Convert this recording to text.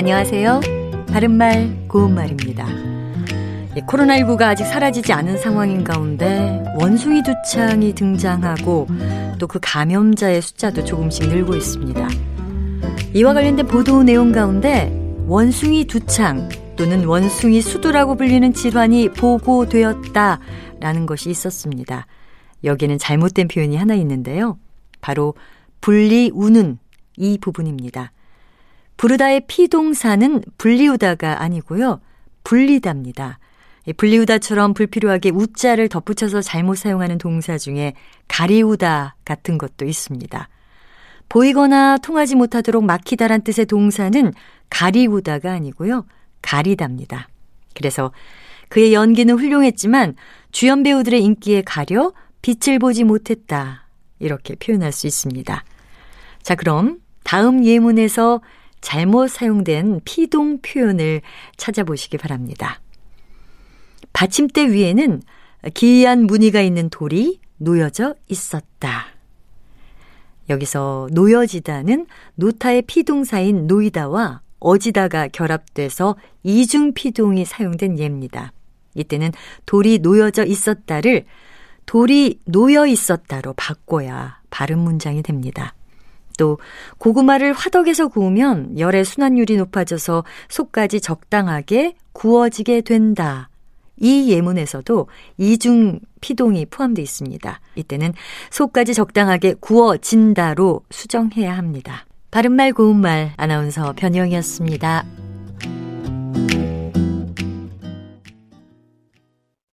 안녕하세요. 바른말 고운말입니다. 코로나19가 아직 사라지지 않은 상황인 가운데 원숭이 두창이 등장하고 또 그 감염자의 숫자도 조금씩 늘고 있습니다. 이와 관련된 보도 내용 가운데 원숭이 두창 또는 원숭이 수두라고 불리는 질환이 보고되었다라는 것이 있었습니다. 여기에는 잘못된 표현이 하나 있는데요. 바로 분리 우는 이 부분입니다. 부르다의 피동사는 분리우다가 아니고요. 분리다입니다. 분리우다처럼 불필요하게 우자를 덧붙여서 잘못 사용하는 동사 중에 가리우다 같은 것도 있습니다. 보이거나 통하지 못하도록 막히다란 뜻의 동사는 가리우다가 아니고요. 가리답니다. 그래서 그의 연기는 훌륭했지만 주연 배우들의 인기에 가려 빛을 보지 못했다. 이렇게 표현할 수 있습니다. 자, 그럼 다음 예문에서 잘못 사용된 피동 표현을 찾아보시기 바랍니다. 받침대 위에는 기이한 무늬가 있는 돌이 놓여져 있었다. 여기서 놓여지다는 노타의 피동사인 놓이다와 어지다가 결합돼서 이중 피동이 사용된 예입니다. 이때는 돌이 놓여져 있었다를 돌이 놓여 있었다로 바꿔야 바른 문장이 됩니다. 또 고구마를 화덕에서 구우면 열의 순환율이 높아져서 속까지 적당하게 구워지게 된다. 이 예문에서도 이중 피동이 포함되어 있습니다. 이때는 속까지 적당하게 구워진다로 수정해야 합니다. 바른말 고운말 아나운서 변형이었습니다.